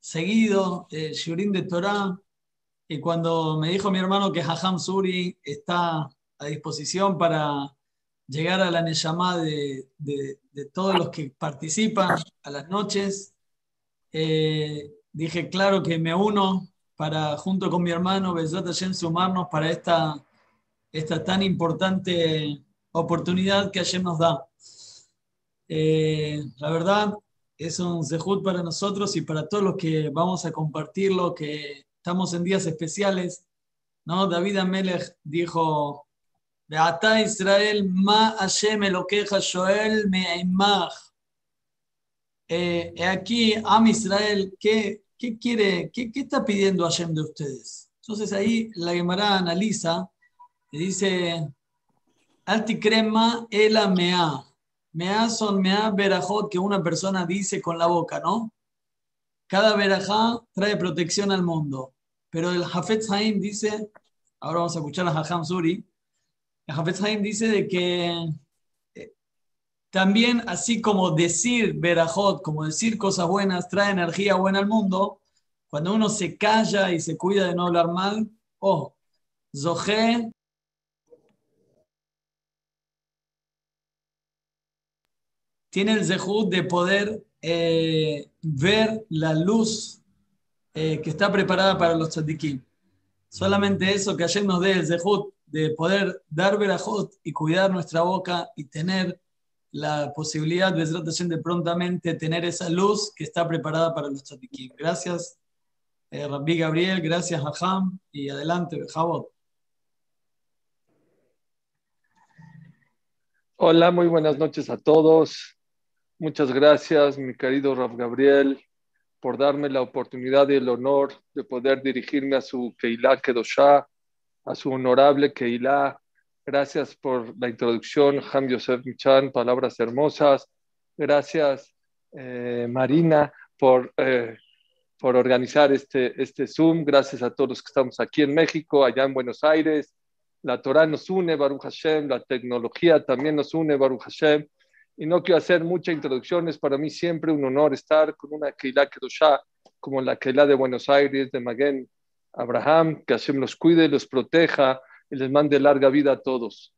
seguido eh, Shurin de Torah. Y cuando me dijo mi hermano que Hajam Suri está a disposición para llegar a la Neyamá de, de, todos los que participan a las noches, eh, dije, claro que me uno para, junto con mi hermano, Bezrat sumarnos para esta, esta tan importante oportunidad que Hashem nos da. Eh, la verdad, es un zehut para nosotros y para todos los que vamos a compartirlo, que estamos en días especiales. ¿no? David Amelech dijo, Beata Israel, ma Hashem queja Joel me'imach. Eh, aquí, Am Israel, ¿qué, qué quiere, qué, qué, está pidiendo Hashem de ustedes? Entonces ahí la Gemara analiza y dice, Altikrema ela mea. Mea son mea verajot que una persona dice con la boca, ¿no? Cada verajá trae protección al mundo. Pero el Hafetz Haim dice, ahora vamos a escuchar a Hajam Suri, el Hafetz Haim dice de que eh, también así como decir verajot, como decir cosas buenas, trae energía buena al mundo, cuando uno se calla y se cuida de no hablar mal, oh, Zohe tiene el zehut de poder eh, ver la luz eh, que está preparada para los tzadikim. Solamente eso, que ayer nos dé el zehut de poder dar verajot y cuidar nuestra boca y tener la posibilidad de prontamente tener esa luz que está preparada para los tzadikim. Gracias, eh, Rabbi Gabriel, gracias, Ham y adelante, Jabot. Hola, muy buenas noches a todos. Muchas gracias, mi querido Raf Gabriel, por darme la oportunidad y el honor de poder dirigirme a su Keilah Kedoshá, a su honorable Keilah. Gracias por la introducción, Ham Yosef Michan, palabras hermosas. Gracias, eh, Marina, por, eh, por organizar este, este Zoom. Gracias a todos los que estamos aquí en México, allá en Buenos Aires. La Torah nos une, Baruch Hashem, la tecnología también nos une, Baruch Hashem y no quiero hacer muchas introducciones. Para mí siempre un honor estar con una Keilah Kedoshá como la Keilah de Buenos Aires, de Maguen Abraham, que Hashem los cuide, los proteja y les mande larga vida a todos.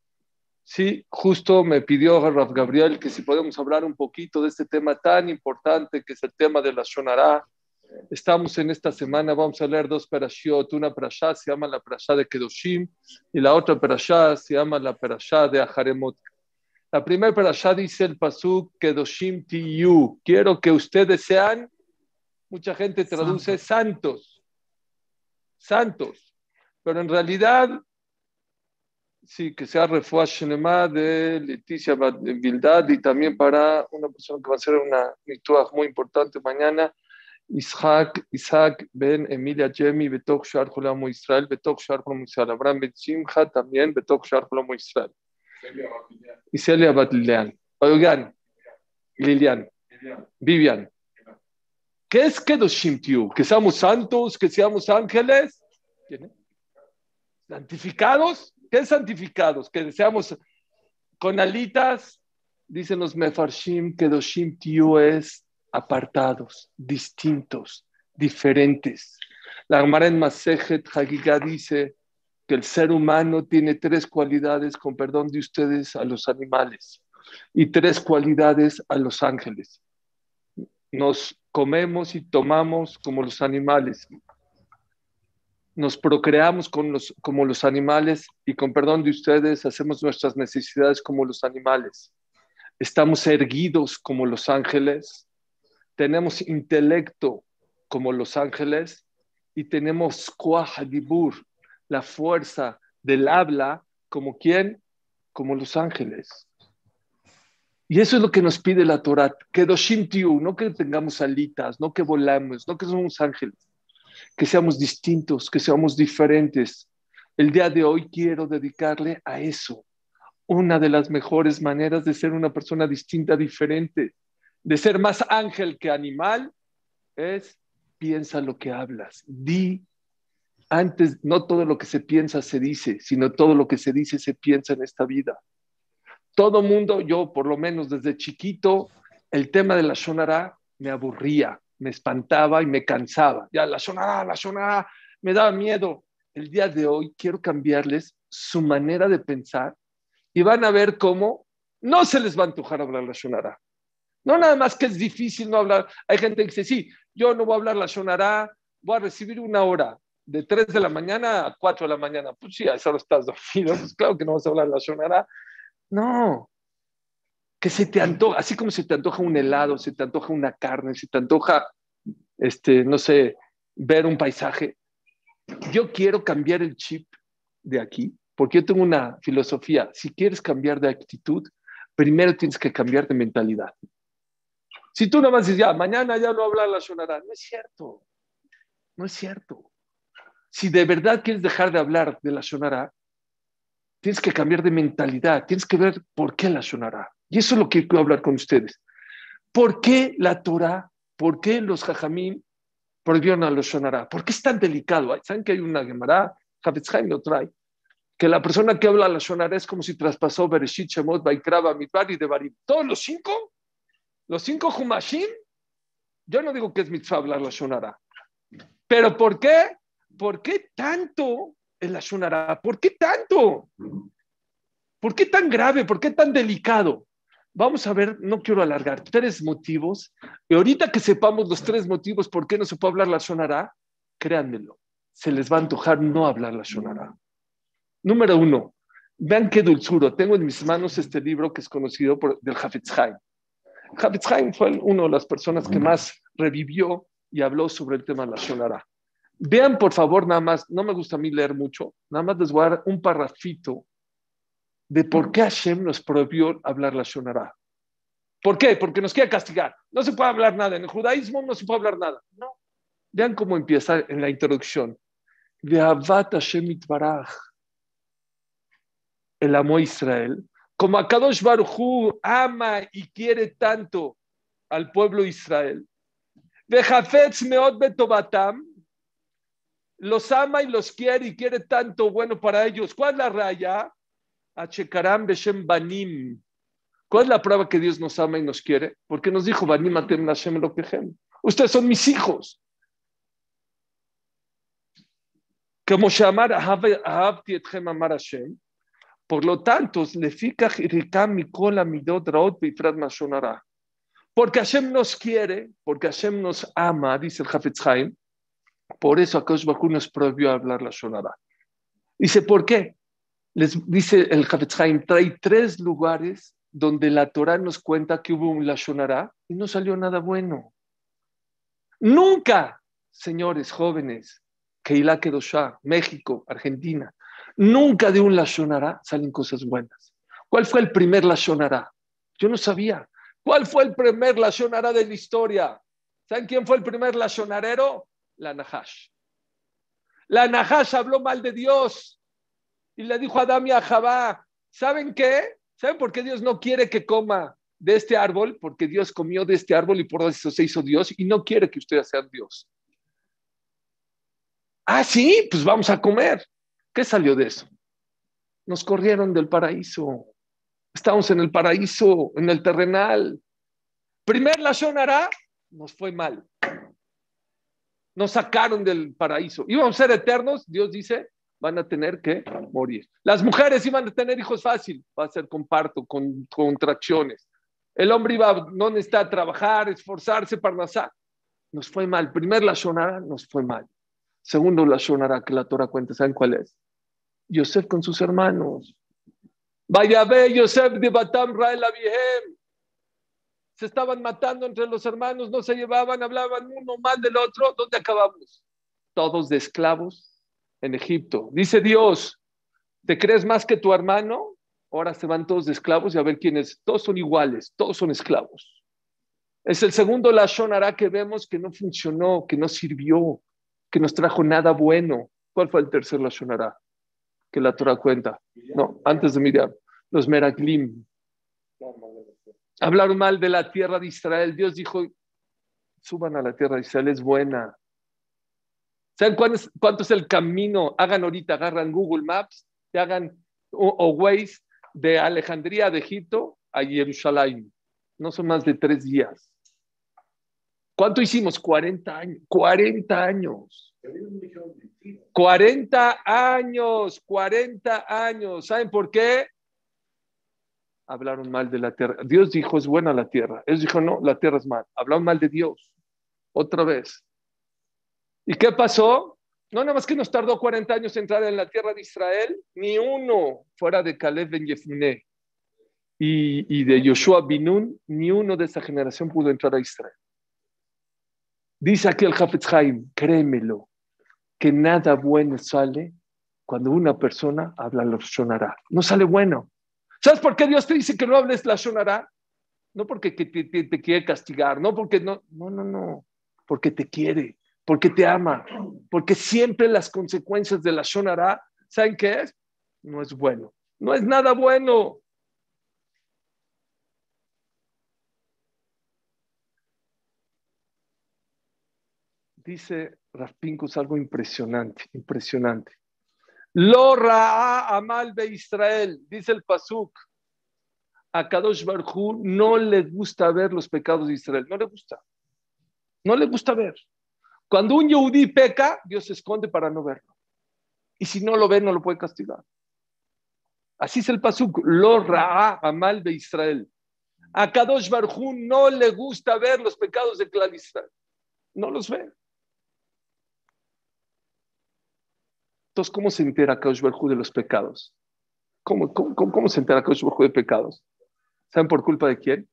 Sí, justo me pidió Raf Gabriel que si podemos hablar un poquito de este tema tan importante que es el tema de la Shonará. Estamos en esta semana, vamos a leer dos parashiot. Una parashá se llama la parashá de Kedoshim y la otra parashá se llama la parashá de Aharemot. La primera parasha dice el pasuk Kedoshim Tiyu. Quiero que ustedes sean, mucha gente traduce santos. santos. Pero en realidad, sí, que sea refuah de Leticia Vildad y también para una persona que va a hacer una mituaj muy importante mañana, Isaac, Isaac ben Emilia Jemi, Betok Shar Israel, Betok Shar Israel, Abraham ben Simcha también, Betok Shar Israel y Celia Batlilean. Oigan, Lilian, Vivian. ¿Qué es Kedoshim Tiu? ¿Que seamos santos? ¿Que seamos ángeles? ¿Santificados? ¿Qué es santificados? ¿Que seamos con alitas? Dicen los Mefarshim, Kedoshim Tiu es apartados, distintos, diferentes. La Gemara en Masejet Hagigah dice que el ser humano tiene tres cualidades, con perdón de ustedes, a los animales y tres cualidades a los ángeles. Nos comemos y tomamos como los animales. Nos procreamos con los, como los animales y con perdón de ustedes hacemos nuestras necesidades como los animales. Estamos erguidos como los ángeles. Tenemos intelecto como los ángeles y tenemos dibur, la fuerza del habla como quién, como los ángeles. Y eso es lo que nos pide la Torah, que doshintiu, no que tengamos alitas, no que volamos, no que somos ángeles, que seamos distintos, que seamos diferentes. El día de hoy quiero dedicarle a eso. Una de las mejores maneras de ser una persona distinta, diferente, de ser más ángel que animal, es piensa lo que hablas, di antes no todo lo que se piensa se dice, sino todo lo que se dice se piensa en esta vida. Todo mundo, yo por lo menos desde chiquito, el tema de la Shonara me aburría. me espantaba y me cansaba. Ya la sonará, la sonará, me daba miedo. El día de hoy quiero cambiarles su manera de pensar y van a ver cómo no se les va a antojar hablar la sonará. No nada más que es difícil no hablar. Hay gente que dice, sí, yo no voy a hablar la sonará, voy a recibir una hora de 3 de la mañana a 4 de la mañana. Pues sí, a esa hora estás dormido, pues claro que no vas a hablar la sonará. No, que se te antoja, así como se te antoja un helado, se te antoja una carne, se te antoja, este, no sé, ver un paisaje. Yo quiero cambiar el chip de aquí, porque yo tengo una filosofía. Si quieres cambiar de actitud, primero tienes que cambiar de mentalidad. Si tú nada más dices, ya, mañana ya no hablar la sonará, no es cierto. No es cierto. Si de verdad quieres dejar de hablar de la sonará, tienes que cambiar de mentalidad, tienes que ver por qué la sonará. Y eso es lo que quiero hablar con ustedes. ¿Por qué la Torah, por qué los jajamín prohibieron a los sonará? ¿Por qué es tan delicado? ¿Saben que hay una Gemara? Haim lo trae. Que la persona que habla la sonará es como si traspasó Bereshit, Shemot, Baikraba, Mitbar y Devarim. Todos los cinco, los cinco Humashim, yo no digo que es mitzvah hablar la sonará. Pero ¿por qué? ¿Por qué tanto en la sonará? ¿Por qué tanto? ¿Por qué tan grave? ¿Por qué tan delicado? Vamos a ver, no quiero alargar, tres motivos. Y ahorita que sepamos los tres motivos por qué no se puede hablar la sonará, créanmelo, se les va a antojar no hablar la sonará. Número uno, vean qué dulzuro. Tengo en mis manos este libro que es conocido por, del Hafetz Haim. Hafetz Haim fue una de las personas que más revivió y habló sobre el tema de la sonará. Vean, por favor, nada más, no me gusta a mí leer mucho, nada más les voy a dar un parrafito de por qué Hashem nos prohibió hablar la Shonara. ¿Por qué? Porque nos quiere castigar. No se puede hablar nada. En el judaísmo no se puede hablar nada. No. Vean cómo empieza en la introducción. De Avat Hashem Itbaraj. El amo a Israel. Como Akadosh Baruchu ama y quiere tanto al pueblo Israel. De Jafetz Meot Betobatam. Los ama y los quiere y quiere tanto bueno para ellos. ¿Cuál es la raya? Beshem Banim. ¿Cuál es la prueba que Dios nos ama y nos quiere? Porque nos dijo, Banim Atem Hashem Ustedes son mis hijos. Como Ahabti Etchem Amar Hashem. Por lo tanto, le fica Mikola Midot Raot Bifrat Mashonara. Porque Hashem nos quiere, porque Hashem nos ama, dice el Hafetz Haim, por eso Akash Bajú nos prohibió hablar la Shonara. Dice, ¿por qué? les dice el Hafetz trae tres lugares donde la Torah nos cuenta que hubo un Lashonara y no salió nada bueno. Nunca, señores jóvenes, Keilah Kedoshá, México, Argentina, nunca de un Lashonara salen cosas buenas. ¿Cuál fue el primer Lashonara? Yo no sabía. ¿Cuál fue el primer Lashonara de la historia? ¿Saben quién fue el primer Lashonarero? La Nahash. La Nahash habló mal de Dios y le dijo a Adán y a Jabá, ¿saben qué? ¿Saben por qué Dios no quiere que coma de este árbol? Porque Dios comió de este árbol y por eso se hizo Dios y no quiere que ustedes sean Dios. Ah, sí, pues vamos a comer. ¿Qué salió de eso? Nos corrieron del paraíso. Estamos en el paraíso, en el terrenal. Primer la Shonara, nos fue mal. Nos sacaron del paraíso. Íbamos a ser eternos, Dios dice, van a tener que morir. Las mujeres iban a tener hijos fácil, va a ser con parto, con contracciones. El hombre iba, no necesita trabajar, esforzarse para nacer. Nos fue mal. Primero la Shonara nos fue mal. Segundo la Shonara que la Torah cuenta, ¿saben cuál es? Yosef con sus hermanos. Vaya ve Yosef de Batam Rael Abihem. Se estaban matando entre los hermanos, no se llevaban, hablaban uno mal del otro. ¿Dónde acabamos? Todos de esclavos en Egipto. Dice Dios, ¿te crees más que tu hermano? Ahora se van todos de esclavos y a ver quiénes, todos son iguales, todos son esclavos. Es el segundo Lashon hará que vemos que no funcionó, que no sirvió, que nos trajo nada bueno. ¿Cuál fue el tercer Lashon hará? Que la Torah cuenta. No, antes de mirar, los Meraglim. Hablaron mal de la tierra de Israel. Dios dijo, suban a la tierra de Israel, es buena. ¿Saben cuánto es, el camino? Hagan ahorita, agarran Google Maps y hagan o, Waze de Alejandría de Egipto a Jerusalén. No son más de tres días. ¿Cuánto hicimos? 40 años. 40 años. 40 años, 40 años. ¿Saben por qué? Hablaron mal de la tierra. Dios dijo, es buena la tierra. Él dijo, no, la tierra es mal. Hablaron mal de Dios. Otra vez. ¿Y qué pasó? No, nada más que nos tardó 40 años entrar en la tierra de Israel, ni uno fuera de Caleb ben Yefune y, y de Joshua Binun, ni uno de esa generación pudo entrar a Israel. Dice aquí el Hafetz Haim, créemelo, que nada bueno sale cuando una persona habla la Shonara. No sale bueno. ¿Sabes por qué Dios te dice que no hables la Shonara? No porque te, quiere castigar, no porque no, no, no, no, porque te quiere, porque te ama, porque siempre las consecuencias de la Shonara, ¿saben qué es? No es bueno, no es nada bueno. dice Raspinkus algo impresionante, impresionante. Lo ra'a amal de Israel, dice el Pasuk. A Kadosh Barhu no le gusta ver los pecados de Israel, no le gusta. No le gusta ver. Cuando un Yehudi peca, Dios se esconde para no verlo. Y si no lo ve, no lo puede castigar. Así es el Pasuk. Lo ra'a amal de Israel. A Kadosh Barhu no le gusta ver los pecados de clan Israel. No los ve. Entonces, ¿cómo se entera Kaush de los pecados? ¿Cómo, se entera Kaush de pecados? ¿Saben por culpa de quién?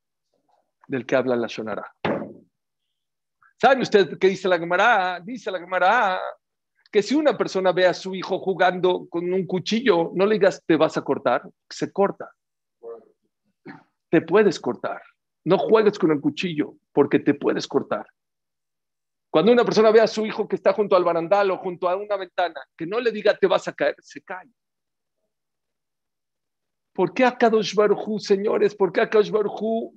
Del que habla la Shonara. ¿Saben ustedes qué dice la Gemara? Dice la Gemara que si una persona ve a su hijo jugando con un cuchillo, no le digas te vas a cortar, se corta. Te puedes cortar. No juegues con el cuchillo porque te puedes cortar. Cuando una persona ve a su hijo que está junto al barandal o junto a una ventana, que no le diga te vas a caer, se cae. ¿Por qué Akadosh Baruj señores? ¿Por qué Akadosh Baruj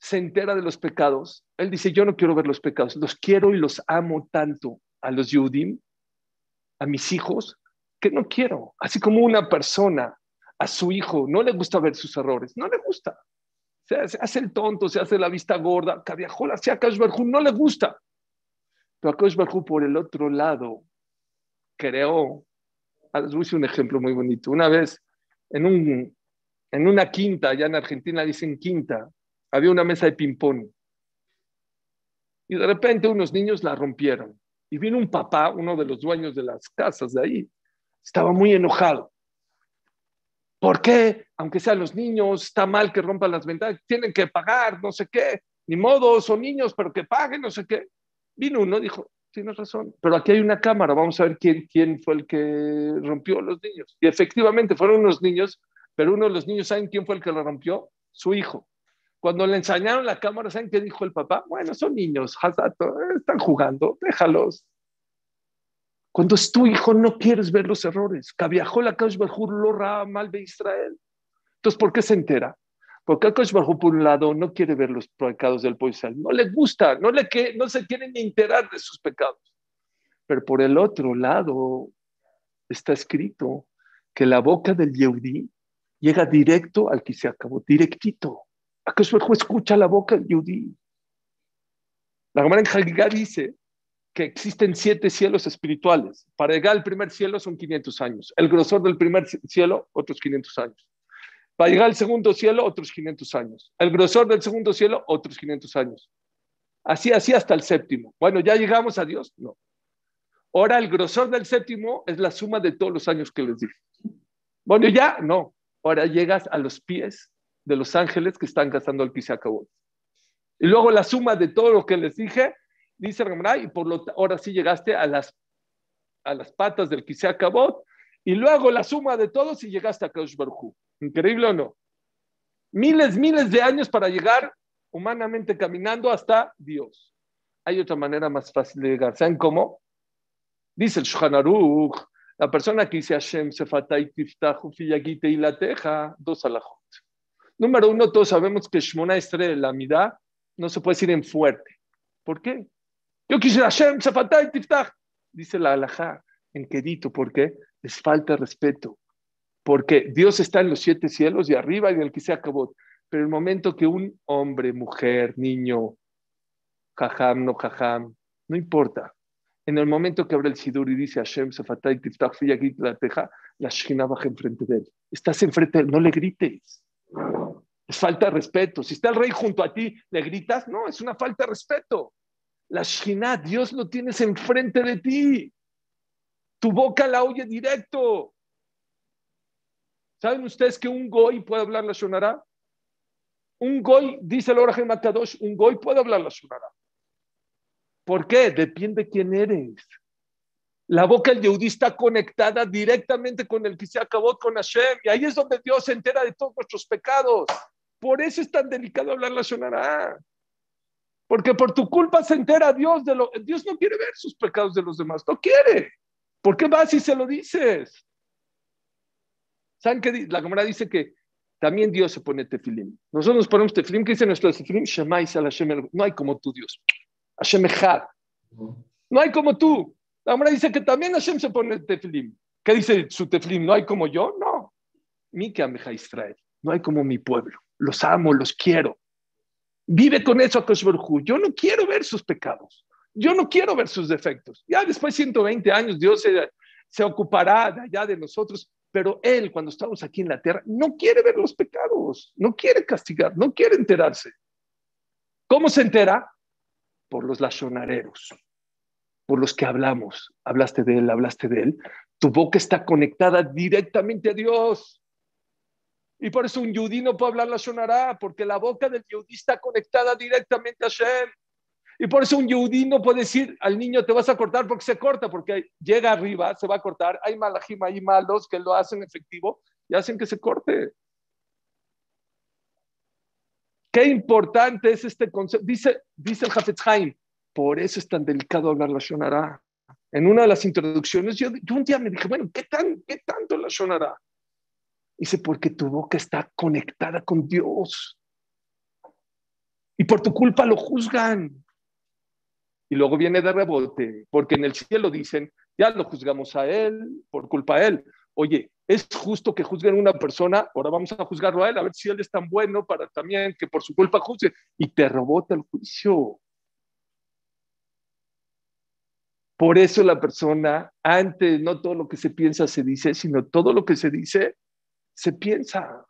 se entera de los pecados? Él dice, yo no quiero ver los pecados, los quiero y los amo tanto a los Yudim, a mis hijos, que no quiero. Así como una persona a su hijo no le gusta ver sus errores, no le gusta. Se hace, el tonto, se hace la vista gorda, cabiajola, a Akadosh Baruj no le gusta. Pero Akash por el otro lado creó, ah, les un ejemplo muy bonito. Una vez en, un, en una quinta, allá en Argentina dicen quinta, había una mesa de ping-pong. Y de repente unos niños la rompieron. Y vino un papá, uno de los dueños de las casas de ahí, estaba muy enojado. ¿Por qué? Aunque sean los niños, está mal que rompan las ventanas, tienen que pagar, no sé qué. Ni modo, son niños, pero que paguen, no sé qué. Vino uno, dijo, tienes razón, pero aquí hay una cámara, vamos a ver quién, quién fue el que rompió los niños. Y efectivamente fueron unos niños, pero uno de los niños, ¿saben quién fue el que lo rompió? Su hijo. Cuando le enseñaron la cámara, ¿saben qué dijo el papá? Bueno, son niños, están jugando, déjalos. Cuando es tu hijo, no quieres ver los errores. Cabiajó la lo mal de Israel. Entonces, ¿por qué se entera? Porque Akash Bajo, por un lado, no quiere ver los pecados del Poisal, no le gusta, no, le, no se quiere ni enterar de sus pecados. Pero por el otro lado, está escrito que la boca del Yehudi llega directo al que se acabó, directito. Akash Bajo escucha la boca del Yehudi. La Gemara en Hagigah dice que existen siete cielos espirituales. Para llegar al primer cielo son 500 años. El grosor del primer cielo, otros 500 años. Para llegar al segundo cielo, otros 500 años. El grosor del segundo cielo, otros 500 años. Así, así hasta el séptimo. Bueno, ¿ya llegamos a Dios? No. Ahora el grosor del séptimo es la suma de todos los años que les dije. Bueno, ya no. Ahora llegas a los pies de los ángeles que están gastando el Kisakabot. Y luego la suma de todo lo que les dije, dice Ramray, y por lo ahora sí llegaste a las, a las patas del Kisakabot, y luego la suma de todos y llegaste a Kaush ¿Increíble o no? Miles, miles de años para llegar humanamente caminando hasta Dios. Hay otra manera más fácil de llegar. ¿Saben cómo? Dice el Shulchan la persona que dice Hashem Sefatay Tiftahu Fiyagite y la teja, dos alajot. Número uno, todos sabemos que Shmona Estre, la midá, no se puede decir en fuerte. ¿Por qué? Yo quisiera Hashem Sefatay Tiftach. Dice la alajá en quedito. ¿Por qué? Les falta respeto porque Dios está en los siete cielos y arriba y en el que se acabó. Pero el momento que un hombre, mujer, niño, jajam, no jajam, no importa. En el momento que abre el Sidur y dice Hashem, Sefatay, Tiftach, la teja, la Shekhinah baja enfrente de él. Estás enfrente de él, no le grites. Es falta de respeto. Si está el rey junto a ti, le gritas, no, es una falta de respeto. La Shekhinah, Dios lo tienes enfrente de ti. Tu boca la oye directo. ¿Saben ustedes que un goy puede hablar la Shonara? Un goy, dice el Orajem Matadosh, un goy puede hablar la Shonara. ¿Por qué? Depende quién eres. La boca del Yehudí está conectada directamente con el que se acabó con Hashem. Y ahí es donde Dios se entera de todos nuestros pecados. Por eso es tan delicado hablar la Shonara. Porque por tu culpa se entera Dios de lo. Dios no quiere ver sus pecados de los demás. No quiere. ¿Por qué vas y se lo dices? ¿Saben qué? La cámara dice que también Dios se pone tefilim. Nosotros nos ponemos tefilim. ¿Qué dice nuestro tefilim? No hay como tú, Dios. Hashem. No hay como tú. La cámara dice que también Hashem se pone tefilim. ¿Qué dice su tefilim? ¿No hay como yo? No. Mi que ameja Israel. No hay como mi pueblo. Los amo, los quiero. Vive con eso, Akash Yo no quiero ver sus pecados. Yo no quiero ver sus defectos. Ya después de 120 años, Dios se, se ocupará de allá de nosotros. Pero Él, cuando estamos aquí en la tierra, no quiere ver los pecados. No quiere castigar. No quiere enterarse. ¿Cómo se entera? Por los lachonareros por los que hablamos. Hablaste de él, hablaste de él. Tu boca está conectada directamente a Dios. Y por eso un yudí no puede hablar la shonará, porque la boca del yudí está conectada directamente a Shem. Y por eso un yudí no puede decir al niño te vas a cortar porque se corta, porque llega arriba, se va a cortar. Hay malajim, hay malos que lo hacen efectivo y hacen que se corte. Qué importante es este concepto. Dice, dice el Hafetz Haim, por eso es tan delicado hablar la Shonara. En una de las introducciones, yo, un día me dije, bueno, ¿qué, tan, ¿qué tanto la Shonara? Dice, porque tu boca está conectada con Dios. Y por tu culpa lo juzgan. Y luego viene de rebote, porque en el cielo dicen, ya lo juzgamos a él, por culpa de él. Oye, es justo que juzguen a una persona, ahora vamos a juzgarlo a él, a ver si él es tan bueno para también que por su culpa juzgue. Y te rebota el juicio. Por eso la persona, antes, no todo lo que se piensa se dice, sino todo lo que se dice, se piensa.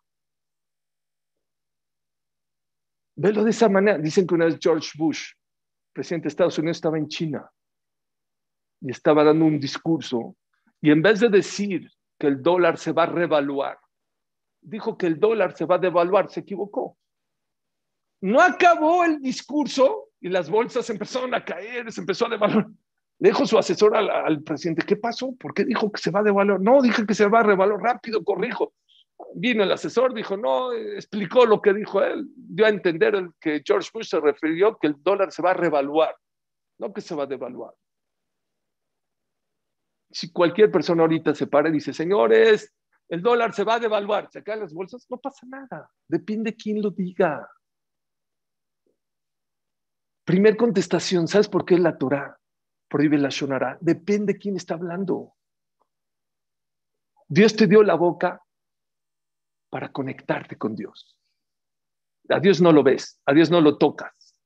Velo de esa manera. Dicen que una vez George Bush, presidente de Estados Unidos, estaba en China y estaba dando un discurso y en vez de decir que el dólar se va a revaluar, dijo que el dólar se va a devaluar, se equivocó. No acabó el discurso y las bolsas empezaron a caer, se empezó a devaluar. Le dijo su asesor al, presidente, ¿qué pasó? ¿Por qué dijo que se va de valor? No, dije que se va a revalor, rápido, corrijo. Vino el asesor, dijo, no, explicó lo que dijo él, dio a entender que George Bush se refirió que el dólar se va a revaluar, no que se va a devaluar. Si cualquier persona ahorita se para y dice, señores, el dólar se va a devaluar, se caen las bolsas, no pasa nada, depende quién lo diga. Primer contestación, ¿sabes por qué la Torah? prohíbe la shonara. Depende quién está hablando. Dios te dio la boca para conectarte con Dios. A Dios no lo ves, a Dios no lo tocas.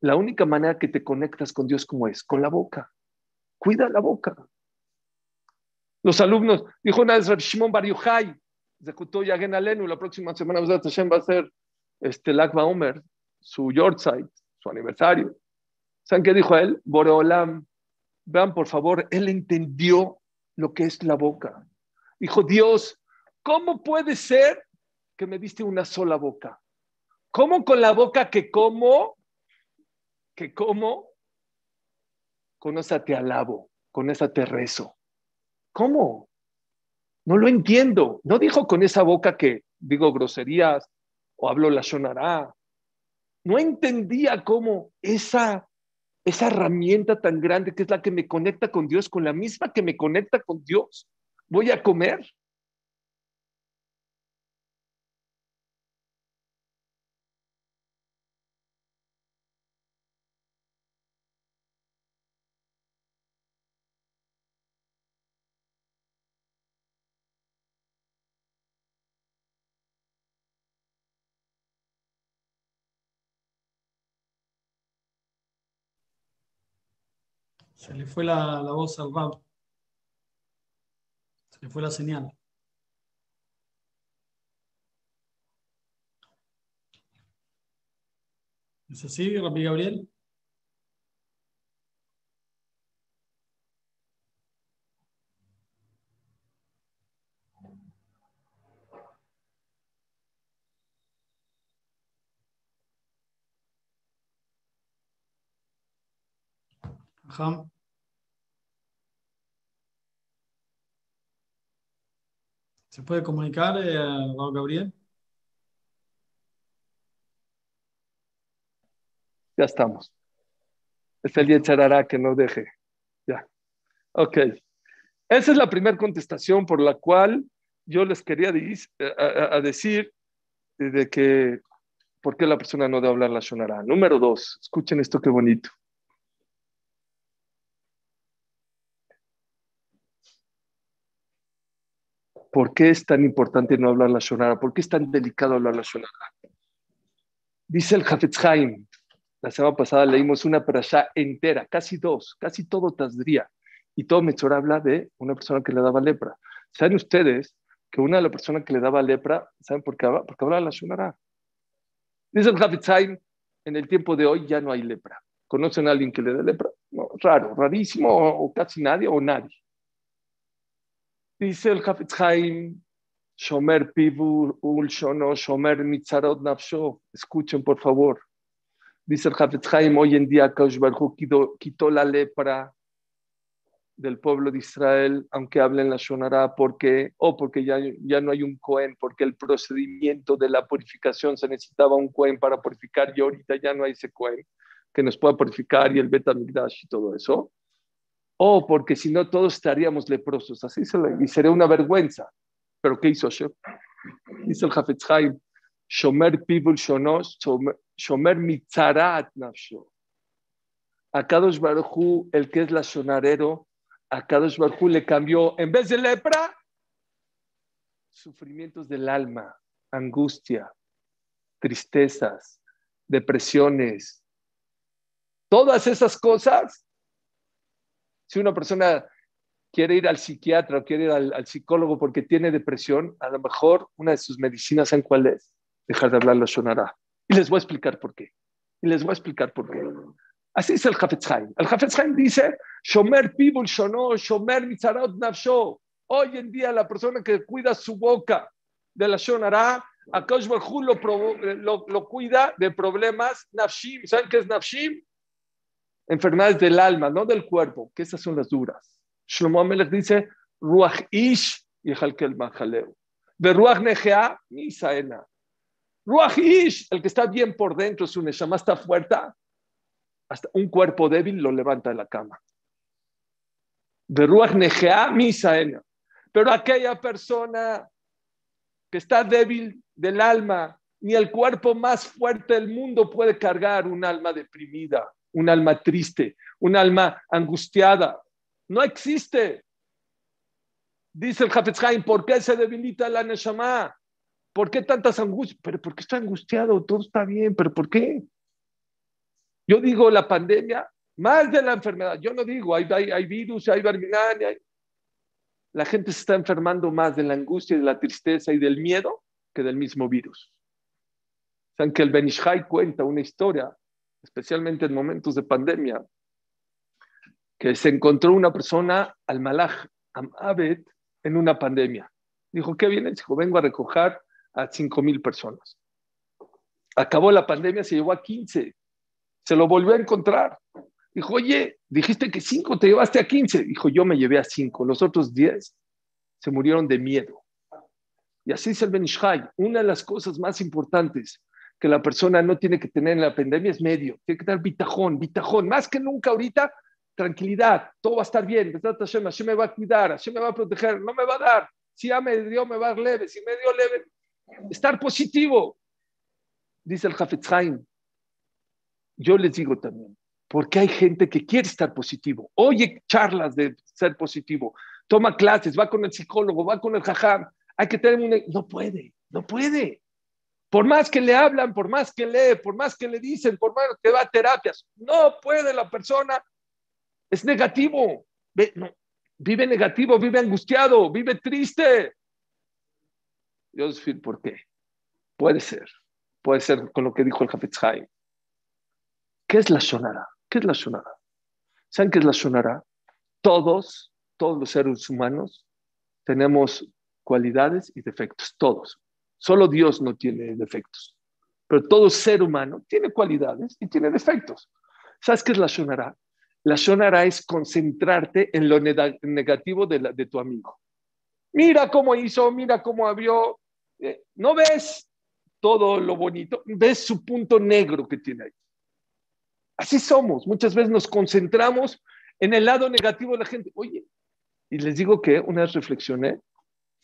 La única manera que te conectas con Dios como es, con la boca. Cuida la boca. Los alumnos, dijo una vez Shimon Bar Yochai, ejecutó Yagen Alenu, la próxima semana va a ser este Lagba Omer, su Yortzeit, su aniversario. ¿Saben qué dijo él? Boreolam. Vean, por favor, él entendió lo que es la boca. Dijo, Dios, ¿cómo puede ser que me diste una sola boca? ¿Cómo con la boca que como? ¿Que como? Con esa te alabo, con esa te rezo. ¿Cómo? No lo entiendo. No dijo con esa boca que digo groserías o hablo la shonará. No entendía cómo esa esa herramienta tan grande que es la que me conecta con Dios, con la misma que me conecta con Dios, voy a comer. Se le fue la, la voz al rap. Se le fue la señal. ¿Es así, Rapi Gabriel? Ajá. ¿Se puede comunicar, eh, Gabriel? Ya estamos. Es el Yetzarará que no deje. Ya. Ok. Esa es la primera contestación por la cual yo les quería decir de que por qué la persona no debe hablar la Shonara. Número dos, escuchen esto qué bonito. ¿Por qué es tan importante no hablar la Shonara? ¿Por qué es tan delicado hablar la Shonara? Dice el Hafetz Haim, la semana pasada leímos una perashá entera, casi dos, casi todo Tazdría. Y todo Metzor habla de una persona que le daba lepra. ¿Saben ustedes que una de las personas que le daba lepra, ¿saben por qué habla? Porque hablaba la Shonara. Dice el Hafetz Haim, en el tiempo de hoy ya no hay lepra. ¿Conocen a alguien que le dé lepra? Raro, rarísimo, o casi nadie, o nadie. Dice el Hafetz Haim, Shomer Pivu Ulshono, Shomer Mitzarot Nafsho. Escuchen, por favor. Dice el Hafetz Haim, hoy en día Kaush quitó, quitó la lepra del pueblo de Israel, aunque hablen la Shonara, porque, o porque ya, ya no hay un Cohen, porque el procedimiento de la purificación se necesitaba un Cohen para purificar y ahorita ya no hay ese Cohen que nos pueda purificar y el Betamigdash y todo eso o porque si no todos estaríamos leprosos. Así se le, y sería una vergüenza. Pero ¿qué hizo Hashem? Dice el Hafetz Haim, Shomer Pibul Shonos, Shomer Mitzarat Nafsho. A Kadosh el que es la sonarero, a Kadosh Baruchu le cambió, en vez de lepra, sufrimientos del alma, angustia, tristezas, depresiones. Todas esas cosas si una persona quiere ir al psiquiatra o quiere ir al, psicólogo porque tiene depresión, a lo mejor una de sus medicinas, ¿en cuál es? Dejar de hablar lo sonará. Y les voy a explicar por qué. Y les voy a explicar por qué. Así es el Hafetz Haim. El Hafetz Haim dice, Shomer pibul shono, Shomer mitzarot nafsho. Hoy en día la persona que cuida su boca de la shonara, a lo, lo, lo cuida de problemas nafshim. ¿Saben qué es nafshim? Enfermedades del alma, no del cuerpo, que esas son las duras. Shlomo Amelech dice, Ruach Ish y Halkel Mahaleu. De Ruach Nejea, Misaena. Ruach Ish, el que está bien por dentro, su Neshama está fuerte, hasta un cuerpo débil lo levanta de la cama. De Ruach Nejea, Misaena. Pero aquella persona que está débil del alma, ni el cuerpo más fuerte del mundo puede cargar un alma deprimida un alma triste, un alma angustiada. No existe. Dice el Hafez ¿por qué se debilita la Neshama? ¿Por qué tantas angustias? Pero ¿por qué está angustiado? Todo está bien, pero ¿por qué? Yo digo la pandemia, más de la enfermedad. Yo no digo, hay, hay, virus, hay barminania. La gente se está enfermando más de la angustia, de la tristeza y del miedo que del mismo virus. Saben que el Benishai cuenta una historia especialmente en momentos de pandemia, que se encontró una persona al Malach Amabet en una pandemia. Dijo, ¿qué viene? Dijo, vengo a recoger a 5 mil personas. Acabó la pandemia, se llevó a 15. Se lo volvió a encontrar. Dijo, oye, dijiste que 5, te llevaste a 15. Dijo, yo me llevé a 5. Los otros 10 se murieron de miedo. Y así es el Benishai. Una de las cosas más importantes que la persona no tiene que tener en la pandemia es medio, tiene que tener bitajón, bitajón, más que nunca ahorita, tranquilidad, todo va a estar bien, Hashem me va a cuidar, Hashem me va a proteger, no me va a dar, si ya me dio, me va a dar leve, si me dio leve, estar positivo, dice el Hafetz Haim. Yo les digo también, porque hay gente que quiere estar positivo, oye charlas de ser positivo, toma clases, va con el psicólogo, va con el jajam, hay que tener un... No puede, no puede. Por más que le hablan, por más que lee, por más que le dicen, por más que va a terapias, no puede la persona es negativo. vive negativo, vive angustiado, vive triste. Dios, ¿por qué? Puede ser. Puede ser con lo que dijo el Hafetz Haim. ¿Qué es la Shonara? ¿Qué es la Shonara? ¿Saben qué es la Shonara? Todos, todos los seres humanos tenemos cualidades y defectos, todos. Solo Dios no tiene defectos, pero todo ser humano tiene cualidades y tiene defectos. ¿Sabes qué es la Shonara? La Shonara es concentrarte en lo negativo de, tu amigo. Mira cómo hizo, mira cómo abrió. Eh, no ves todo lo bonito, ves su punto negro que tiene ahí. Así somos. Muchas veces nos concentramos en el lado negativo de la gente. Oye, y les digo que una vez reflexioné,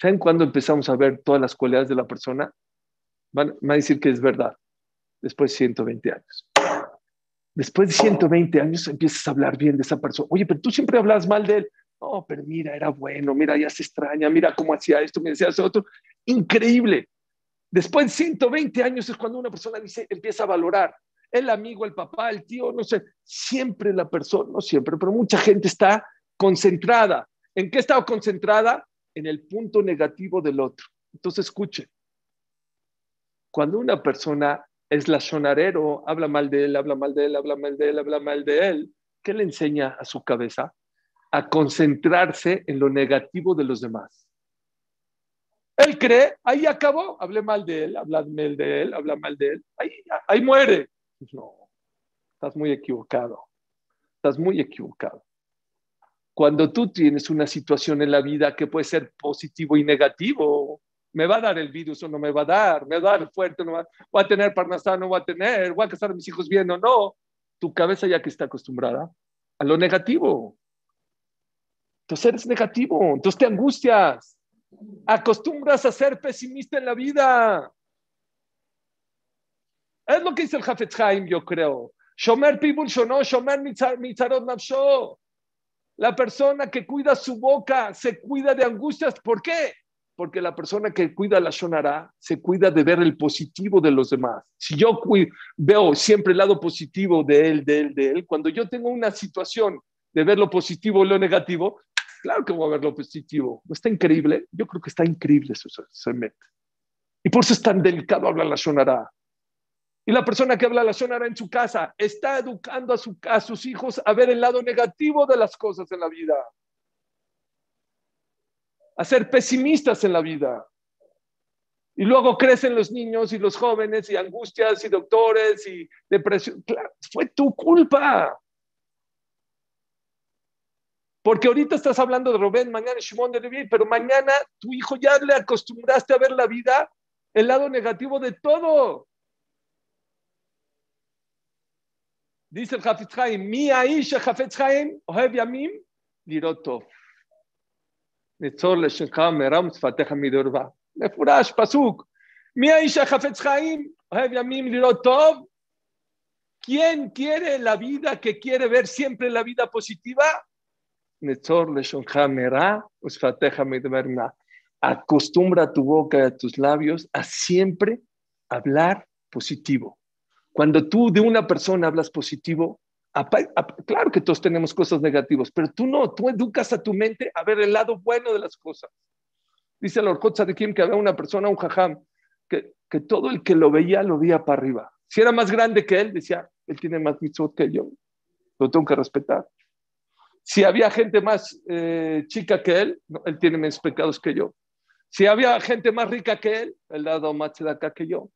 ¿saben cuándo empezamos a ver todas las cualidades de la persona? Van, a decir que es verdad, después de 120 años. Después de 120 años empiezas a hablar bien de esa persona. Oye, pero tú siempre hablas mal de él. No, pero mira, era bueno, mira, ya se extraña, mira cómo hacía esto, me decía eso otro. Increíble. Después de 120 años es cuando una persona dice, empieza a valorar. El amigo, el papá, el tío, no sé, siempre la persona, no siempre, pero mucha gente está concentrada ¿En qué estaba concentrada? En el punto negativo del otro. Entonces, escuche. Cuando una persona es la sonarero, habla mal de él, habla mal de él, habla mal de él, habla mal de él, ¿qué le enseña a su cabeza? A concentrarse en lo negativo de los demás. Él cree, ahí acabó, hablé mal de él, habla mal de él, habla mal de él, ahí, ahí muere. No, estás muy equivocado, estás muy equivocado. Cuando tú tienes una situación en la vida que puede ser positivo y negativo, me va a dar el virus o no me va a dar, me va a dar fuerte, no va, voy a tener parnasá, no voy a tener, voy a casar a mis hijos bien o no. Tu cabeza ya que está acostumbrada a lo negativo. Entonces eres negativo, entonces te angustias, acostumbras a ser pesimista en la vida. Es lo que dice el Hafetz Haim, yo creo. Shomer pibul shono, shomer mitzarot nafsho. La persona que cuida su boca se cuida de angustias. ¿Por qué? Porque la persona que cuida la shonara se cuida de ver el positivo de los demás. Si yo veo siempre el lado positivo de él, de él, de él, cuando yo tengo una situación de ver lo positivo o lo negativo, claro que voy a ver lo positivo. ¿No está increíble? Yo creo que está increíble eso, se mete. Y por eso es tan delicado hablar la shonara. Y la persona que habla la sonara en su casa está educando a, su, a sus hijos a ver el lado negativo de las cosas en la vida. A ser pesimistas en la vida. Y luego crecen los niños y los jóvenes y angustias y doctores y depresión. Fue tu culpa. Porque ahorita estás hablando de Rubén, mañana Shimon de Levi, pero mañana tu hijo ya le acostumbraste a ver la vida, el lado negativo de todo. Dice el Hafetz Chaim, mi האיש החפץ חיים אוהב ימים לראות טוב. נצור לשנך מרם שפתיך מדורבה. מפורש, פסוק. מי האיש החפץ חיים אוהב ימים לראות טוב? ¿Quién quiere la vida que quiere ver siempre la vida positiva? Netzor leshonja mera, usfateja midverna. Acostumbra tu boca y a tus labios a siempre hablar positivo. Cuando tú de una persona hablas positivo, claro que todos tenemos cosas negativas, pero tú no, tú educas a tu mente a ver el lado bueno de las cosas. Dice el Orkot Kim que había una persona, un jajam, que, que todo el que lo veía lo veía para arriba. Si era más grande que él, decía, él tiene más mitzvot que yo, lo tengo que respetar. Si había gente más eh, chica que él, él tiene menos pecados que yo. Si había gente más rica que él, él ha dado más de acá que yo.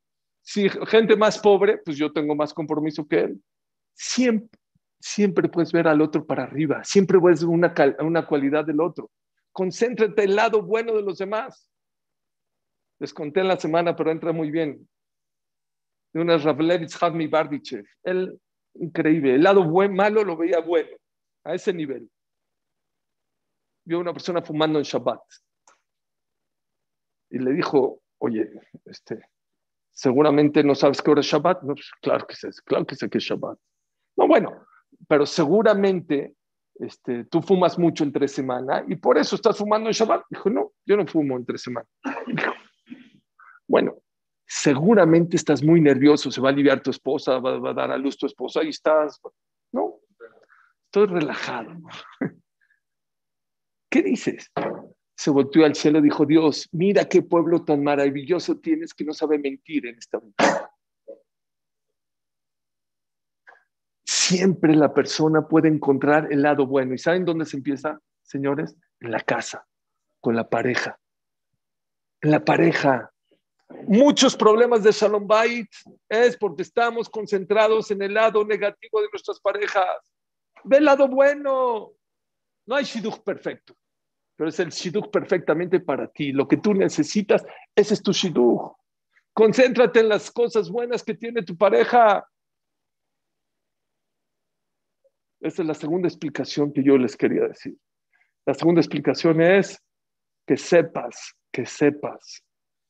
Si gente más pobre, pues yo tengo más compromiso que él. Siempre, siempre puedes ver al otro para arriba, siempre puedes ver una, una cualidad del otro. Concéntrate el lado bueno de los demás. Les conté en la semana, pero entra muy bien. De una Ravlevitz Havmi Bardichev. Él, increíble. El lado buen, malo lo veía bueno, a ese nivel. Vio a una persona fumando en Shabbat. Y le dijo, oye, este, seguramente no sabes qué hora es Shabbat. No, pues, claro que sé, claro que sé que es Shabbat. No, bueno, pero seguramente este, tú fumas mucho entre semana y por eso estás fumando en Shabbat. Dijo, no, yo no fumo entre semana. bueno, seguramente estás muy nervioso, se va a aliviar tu esposa, va, a dar a luz tu esposa y estás, ¿no? estoy relajado. ¿Qué dices? Se volteó al cielo y dijo, Dios, mira qué pueblo tan maravilloso tienes que no sabe mentir en esta vida. Siempre la persona puede encontrar el lado bueno. ¿Y saben dónde se empieza, señores? En la casa, con la pareja. En la pareja. Muchos problemas de Shalom Bait es porque estamos concentrados en el lado negativo de nuestras parejas. Ve el lado bueno. No hay shidduch perfecto, pero es el shidduch perfectamente para ti. Lo que tú necesitas, ese es tu shidduch. Concéntrate en las cosas buenas que tiene tu pareja. Esa es la segunda explicación que yo les quería decir. La segunda explicación es que sepas, que sepas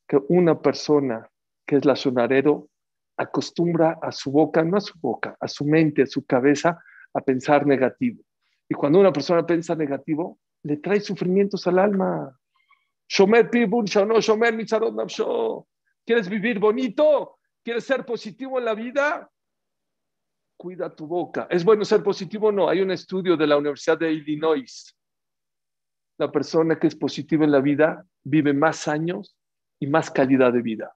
que una persona que es la sonarero acostumbra a su boca, no a su boca, a su mente, a su cabeza, a pensar negativo. Y cuando una persona piensa negativo, le trae sufrimientos al alma. ¿Quieres vivir bonito? ¿Quieres ser positivo en la vida? Cuida tu boca. ¿Es bueno ser positivo? No. Hay un estudio de la Universidad de Illinois. La persona que es positiva en la vida vive más años y más calidad de vida.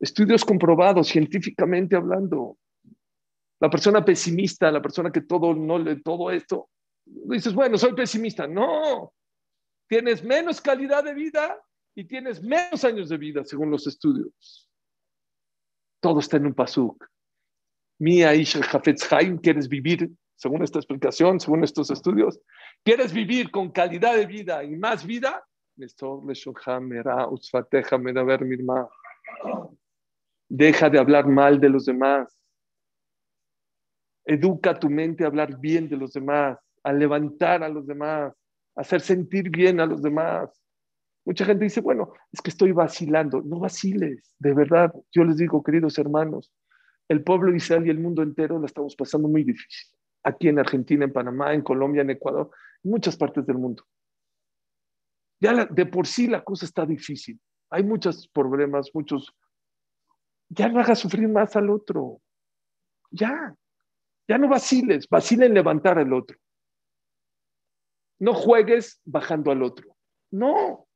Estudios comprobados científicamente hablando. La persona pesimista, la persona que todo no todo esto, dices, bueno, soy pesimista. No, tienes menos calidad de vida y tienes menos años de vida según los estudios. Todo está en un pasuk. Mía Ish Hafetz Haim, ¿quieres vivir, según esta explicación, según estos estudios? ¿Quieres vivir con calidad de vida y más vida? Deja de hablar mal de los demás. Educa tu mente a hablar bien de los demás, a levantar a los demás, hacer sentir bien a los demás. Mucha gente dice, bueno, es que estoy vacilando. No vaciles, de verdad. Yo les digo, queridos hermanos, el pueblo de Israel y el mundo entero la estamos pasando muy difícil. Aquí en Argentina, en Panamá, en Colombia, en Ecuador, en muchas partes del mundo. Ya de por sí la cosa está difícil. Hay muchos problemas, muchos. Ya no hagas sufrir más al otro. Ya. Ya no vaciles. Vacila en levantar al otro. No juegues bajando al otro. No.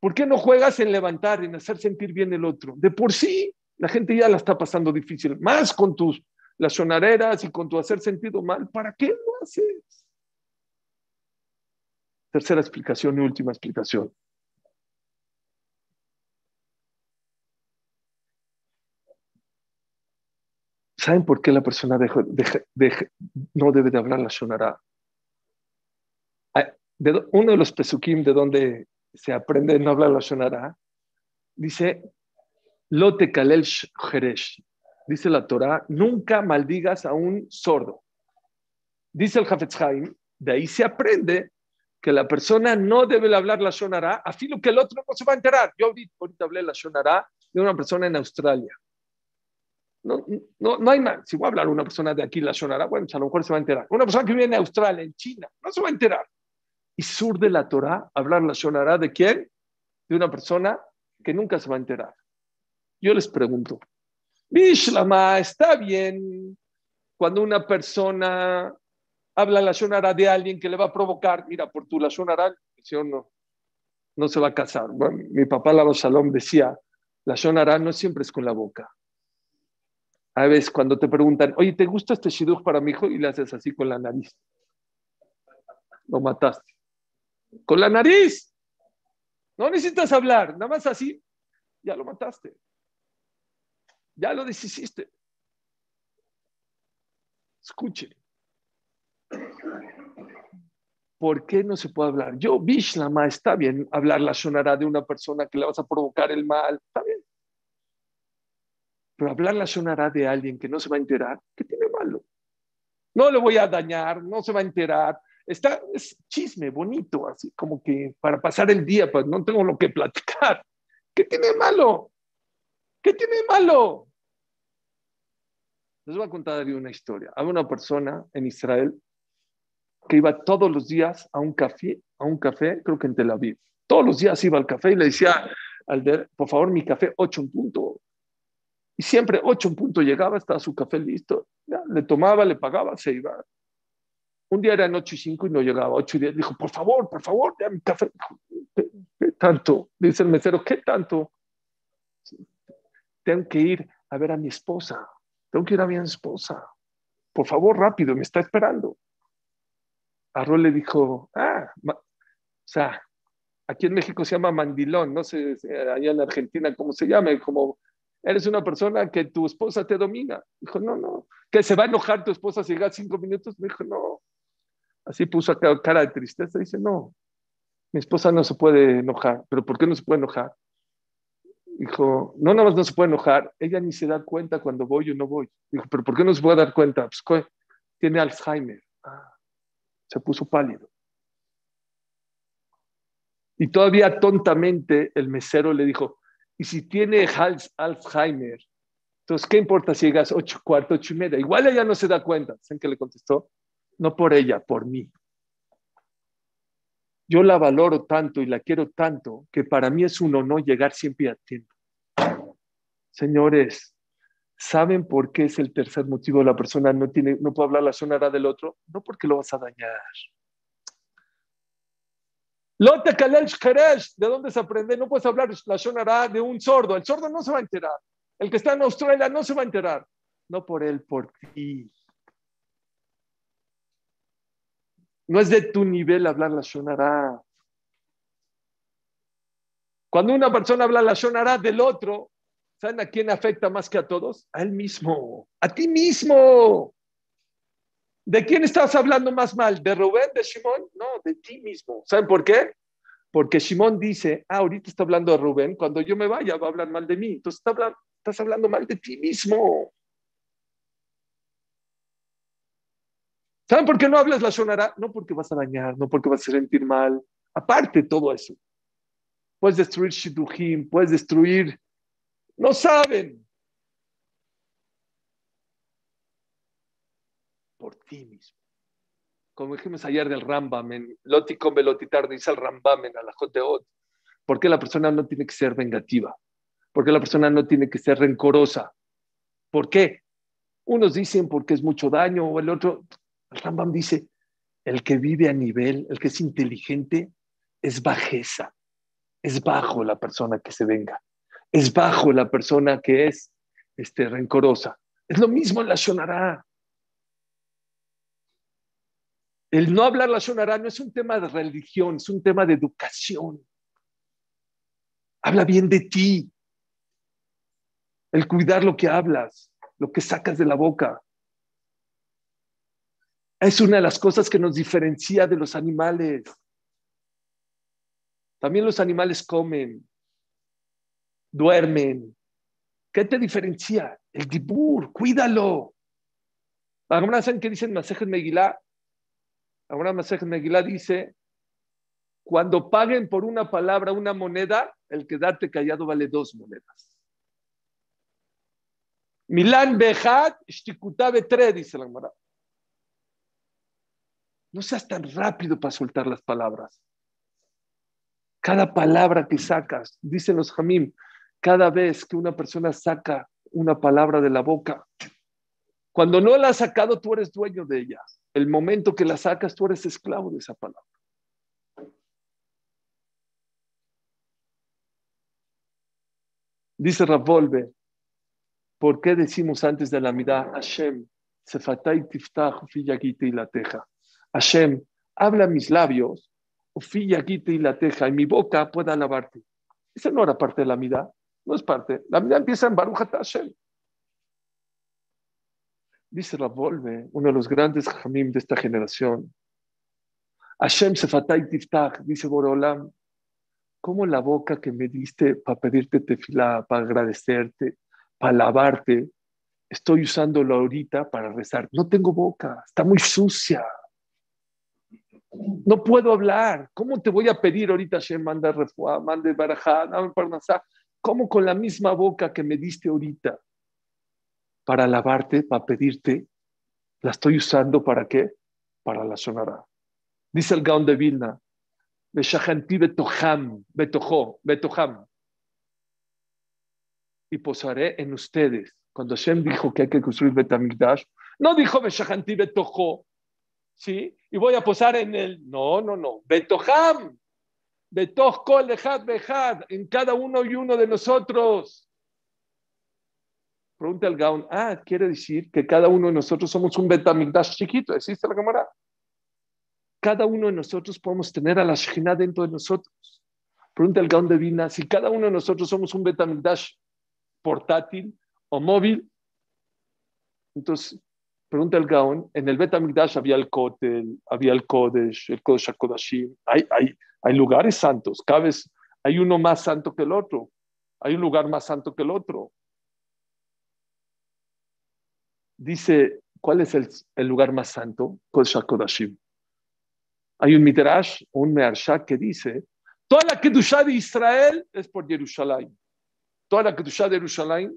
¿Por qué no juegas en levantar, en hacer sentir bien el otro? De por sí, la gente ya la está pasando difícil. Más con tus las sonareras y con tu hacer sentido mal. ¿Para qué lo haces? Tercera explicación y última explicación. ¿Saben por qué la persona no debe de hablar la shonara? uno de los pesukim de donde se aprende no hablar la shonara, dice, Lote kalel jeresh. Dice la Torah, nunca maldigas a un sordo. Dice el Hafetz Haim, de ahí se aprende que la persona no debe hablar la Shonara, a filo que el otro no se va a enterar. Yo ahorita, hablé la Shonara de una persona en Australia. No, no, no hay más. Si voy a hablar una persona de aquí la Shonara, bueno, a lo mejor se va a enterar. Una persona que vive en Australia, en China, no se va a enterar. Y sur de la Torah hablar la Shonara de quién? De una persona que nunca se va a enterar. Yo les pregunto, Bishlama, está bien cuando una persona habla la shonara de alguien que le va a provocar, mira, por tu la shonara, no, no se va a casar. mi papá Lalo Shalom decía, la shonara no siempre es con la boca. A veces cuando te preguntan, oye, ¿te gusta este shidduch para mi hijo? Y le haces así con la nariz. Lo mataste. Con la nariz. No necesitas hablar, nada más así, ya lo mataste. Ya lo deshiciste. Escuche. ¿Por qué no se puede hablar? Yo, Bishlama, está bien hablar la sonará de una persona que le vas a provocar el mal, está bien. Pero hablar la sonará de alguien que no se va a enterar, ¿qué tiene malo? No le voy a dañar, no se va a enterar. Está, es chisme bonito, así como que para pasar el día, pues no tengo lo que platicar. ¿Qué tiene malo? ¿Qué tiene malo? Les voy a contar una historia. Había una persona en Israel que iba todos los días a un café, a un café, creo que en Tel Aviv. Todos los días iba al café y le decía al de, por favor, mi café, ocho en punto. Y siempre ocho en punto llegaba, estaba su café listo. Ya, le tomaba, le pagaba, se iba. Un día era noche y cinco y no llegaba. Ocho días dijo, por favor, por favor, ya mi café. ¿Qué, tanto? Dice el mesero, ¿qué tanto? Tengo que ir a ver a mi esposa. Tengo que ir a mi esposa. Por favor, rápido, me está esperando. Arrol le dijo, ah, o sea, aquí en México se llama mandilón, no sé allá en Argentina cómo se llama, como eres una persona que tu esposa te domina. Dijo, no, no, que se va a enojar tu esposa si llega cinco minutos. Me dijo, no. Así puso cara de tristeza. Dice, no, mi esposa no se puede enojar. ¿Pero por qué no se puede enojar? Dijo, no, nada más no se puede enojar. Ella ni se da cuenta cuando voy o no voy. Dijo, ¿pero por qué no se puede dar cuenta? Pues tiene Alzheimer. Ah, se puso pálido. Y todavía tontamente el mesero le dijo, y si tiene Alzheimer, entonces, ¿qué importa si llegas ocho, cuarto, ocho y media? Igual ella no se da cuenta. ¿Saben qué le contestó? No por ella, por mí. Yo la valoro tanto y la quiero tanto que para mí es un honor llegar siempre a tiempo. Señores, ¿saben por qué es el tercer motivo? La persona no, tiene, no puede hablar la sonará del otro. No porque lo vas a dañar. Lote Kalel ¿de dónde se aprende? No puedes hablar la sonará de un sordo. El sordo no se va a enterar. El que está en Australia no se va a enterar. No por él, por ti. No es de tu nivel hablar la Shonara. Cuando una persona habla la Shonara del otro, ¿saben a quién afecta más que a todos? A él mismo, a ti mismo. ¿De quién estás hablando más mal? ¿De Rubén, de Simón? No, de ti mismo. ¿Saben por qué? Porque Simón dice, ah, ahorita está hablando de Rubén, cuando yo me vaya va a hablar mal de mí. Entonces está Estás hablando mal de ti mismo. ¿Saben por qué no hablas la sonará? No porque vas a dañar, no porque vas a sentir mal. Aparte todo eso. Puedes destruir Shidduchim, puedes destruir. No saben. Por ti mismo. Como dijimos ayer del Rambam, en Loti con Velotitar, dice el Rambam en Alajoteot. ¿Por qué la persona no tiene que ser vengativa? porque la persona no tiene que ser rencorosa. ¿Por qué? Unos dicen porque es mucho daño, o el otro, el Rambam dice, el que vive a nivel, el que es inteligente, es bajeza, es bajo la persona que se venga, es bajo la persona que es este, rencorosa. Es lo mismo en la Shonará. El no hablar la Shonará no es un tema de religión, es un tema de educación. Habla bien de ti, el cuidar lo que hablas, lo que sacas de la boca. Es una de las cosas que nos diferencia de los animales. También los animales comen, duermen. ¿Qué te diferencia? El dibur, cuídalo. Ahora saben qué dice en Masejet Megilá. Ahora Masejet Megilá dice, cuando paguen por una palabra una moneda, el quedarte callado vale dos monedas. Milán Bejat, Shtikutabe tre, dice la Gemara. No seas tan rápido para soltar las palabras. Cada palabra que sacas, dicen los Jamim, cada vez que una persona saca una palabra de la boca, cuando no la has sacado, tú eres dueño de ella. El momento que la sacas, tú eres esclavo de esa palabra. Dice Ravolve, ¿Por qué decimos antes de la mirada, Hashem, Sefatay tiftach y la teja? Hashem, habla mis labios, y la teja, y mi boca pueda alabarte. Esa no era parte de la mirada, no es parte. La mirada empieza en Baruch Hashem. Dice Ravolve, uno de los grandes jamim de esta generación. Hashem Sefatay tiftach, dice Borolam, ¿cómo la boca que me diste para pedirte tefilá, para agradecerte, para lavarte, estoy usándolo ahorita para rezar. No tengo boca, está muy sucia. No puedo hablar. ¿Cómo te voy a pedir ahorita, Shem, manda refuá, mande barajá, ¿Cómo con la misma boca que me diste ahorita para lavarte, para pedirte, la estoy usando para qué? Para la sonará. Dice el Gaon de Vilna, betoham, betojo, betoham y posaré en ustedes. Cuando Hashem dijo que hay que construir Betamigdash, no dijo Beshahanti Betojo, ¿sí? Y voy a posar en el, no, no, no, Betoham, Betoch Kol Ejad Bejad, en cada uno y uno de nosotros. Pregunta el Gaon, ah, quiere decir que cada uno de nosotros somos un Betamigdash chiquito, ¿existe la cámara? Cada uno de nosotros podemos tener a la Shekhinah dentro de nosotros. Pregunta el Gaon de Vina, si cada uno de nosotros somos un Betamigdash portátil o móvil, entonces, pregunta el Gaon, en el Betamigdash había el Kotel, había el Kodesh, el Kodesh HaKodashim, hay, lugares santos, cada vez hay uno más santo que el otro, hay un lugar más santo que el otro. Dice, ¿cuál es el, el lugar más santo? Kodesh HaKodashim. Hay un Midrash, un Mearsha que dice, toda la Kedushá de Israel es por Jerusalén. Toda la Kedushá de Jerusalén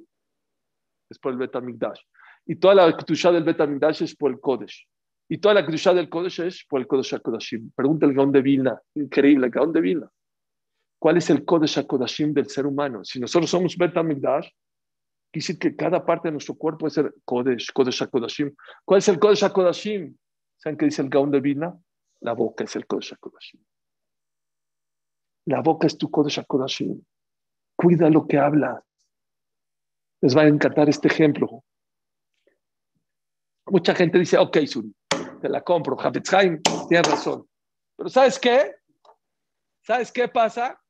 es por el Betamigdash. Y toda la Kedushá del Betamigdash es por el Kodesh. Y toda la Kedushá del Kodesh es por el Kodesh HaKodashim. Pregunta el Gaon de. Increíble, el Gaon de Vilna. ¿Cuál es el Kodesh HaKodashim del ser humano? Si nosotros somos Betamigdash, quiere decir que cada parte de nuestro cuerpo es el Kodesh, Kodesh HaKodashim. ¿Cuál es el Kodesh HaKodashim? ¿Saben qué dice el Gaon de Vilna? La boca es el Kodesh HaKodashim. La boca es tu Kodesh HaKodashim. Cuida lo que hablas. Les va a encantar este ejemplo. Mucha gente dice, ok, Suri, te la compro. Habetzheim, tienes razón. Pero ¿sabes qué? ¿Sabes qué pasa?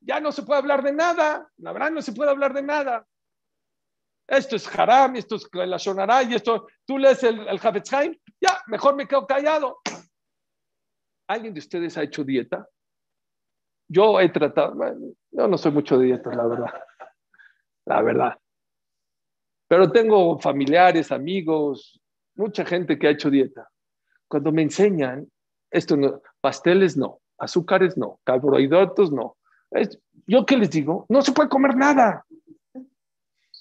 Ya no se puede hablar de nada. La verdad, no se puede hablar de nada. Esto es haram, esto es la shonara, y esto, tú lees el, el ya, mejor me quedo callado. ¿Alguien de ustedes ha hecho dieta? Yo he tratado, yo no soy mucho de dieta, la verdad. La verdad. Pero tengo familiares, amigos, mucha gente que ha hecho dieta. Cuando me enseñan, esto pasteles no, azúcares no, carbohidratos no. ¿Yo qué les digo? No se puede comer nada.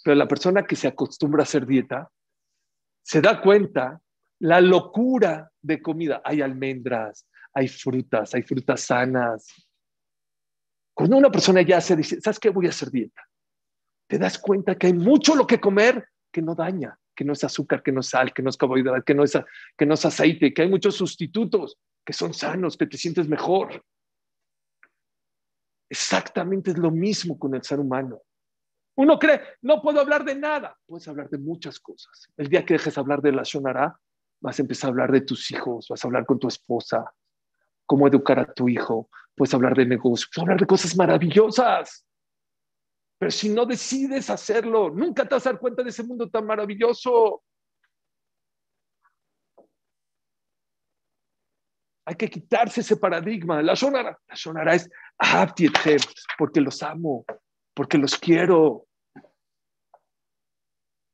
Pero la persona que se acostumbra a hacer dieta se da cuenta la locura de comida. Hay almendras, hay frutas, hay frutas sanas. Cuando una persona ya se dice, ¿sabes qué? Voy a hacer dieta. Te das cuenta que hay mucho lo que comer que no daña, que no es azúcar, que no es sal, que no es carbohidrato, que no es, que no es aceite, que hay muchos sustitutos que son sanos, que te sientes mejor. Exactamente es lo mismo con el ser humano. Uno cree, no puedo hablar de nada. Puedes hablar de muchas cosas. El día que dejes hablar de la Shonara, vas a empezar a hablar de tus hijos, vas a hablar con tu esposa, cómo educar a tu hijo, puedes hablar de negocios, puedes hablar de cosas maravillosas. Pero si no decides hacerlo, nunca te vas a dar cuenta de ese mundo tan maravilloso. Hay que quitarse ese paradigma. La Shonara, la Shonara es porque los amo, porque los quiero.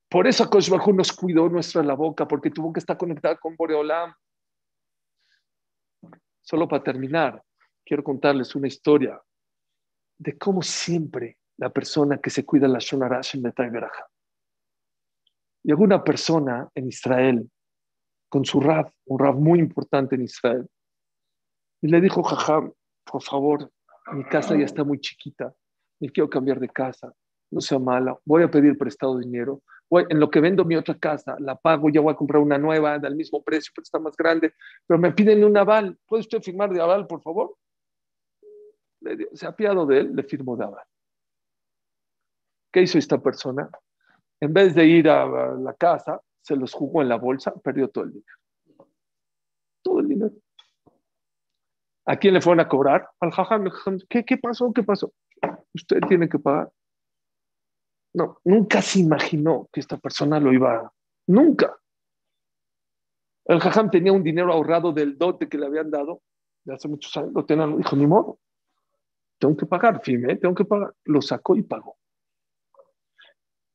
Por eso Kosh nos cuidó nuestra la boca, porque tu boca está conectada con Boreolam. Solo para terminar, quiero contarles una historia de cómo siempre la persona que se cuida la Shonara Shemetai Beraja. Y alguna persona en Israel, con su Rav, un Rav muy importante en Israel, y le dijo, Jajam, por favor, mi casa ya está muy chiquita, ni quiero cambiar de casa, no sea mala, voy a pedir prestado dinero, voy, en lo que vendo mi otra casa, la pago, ya voy a comprar una nueva del mismo precio, pero está más grande, pero me piden un aval, ¿puede usted firmar de aval, por favor? Le se ha apiado de él, le firmó de aval. ¿Qué hizo esta persona? En vez de ir a la casa, se los jugó en la bolsa, perdió todo el dinero. Todo el dinero. ¿A quién le fueron a cobrar? Al jajam. ¿Qué, ¿Qué pasó? ¿Qué pasó? Usted tiene que pagar. No, nunca se imaginó que esta persona lo iba a... Nunca. El jajam tenía un dinero ahorrado del dote que le habían dado de hace muchos años. Lo tenía, dijo, ni modo. Tengo que pagar, firme, tengo que pagar. Lo sacó y pagó.